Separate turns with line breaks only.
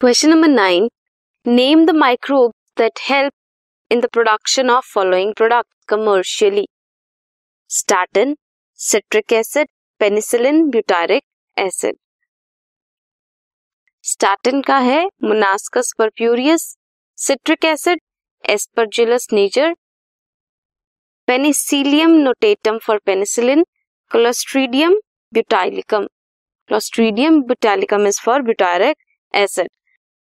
Question number nine name the microbe that help in the production of following product commercially statin citric acid penicillin butyric acid statin का है Monascus purpureus citric acid Aspergillus nature Penicillium notatum for penicillin Clostridium butylicum Clostridium butylicum is for butyric acid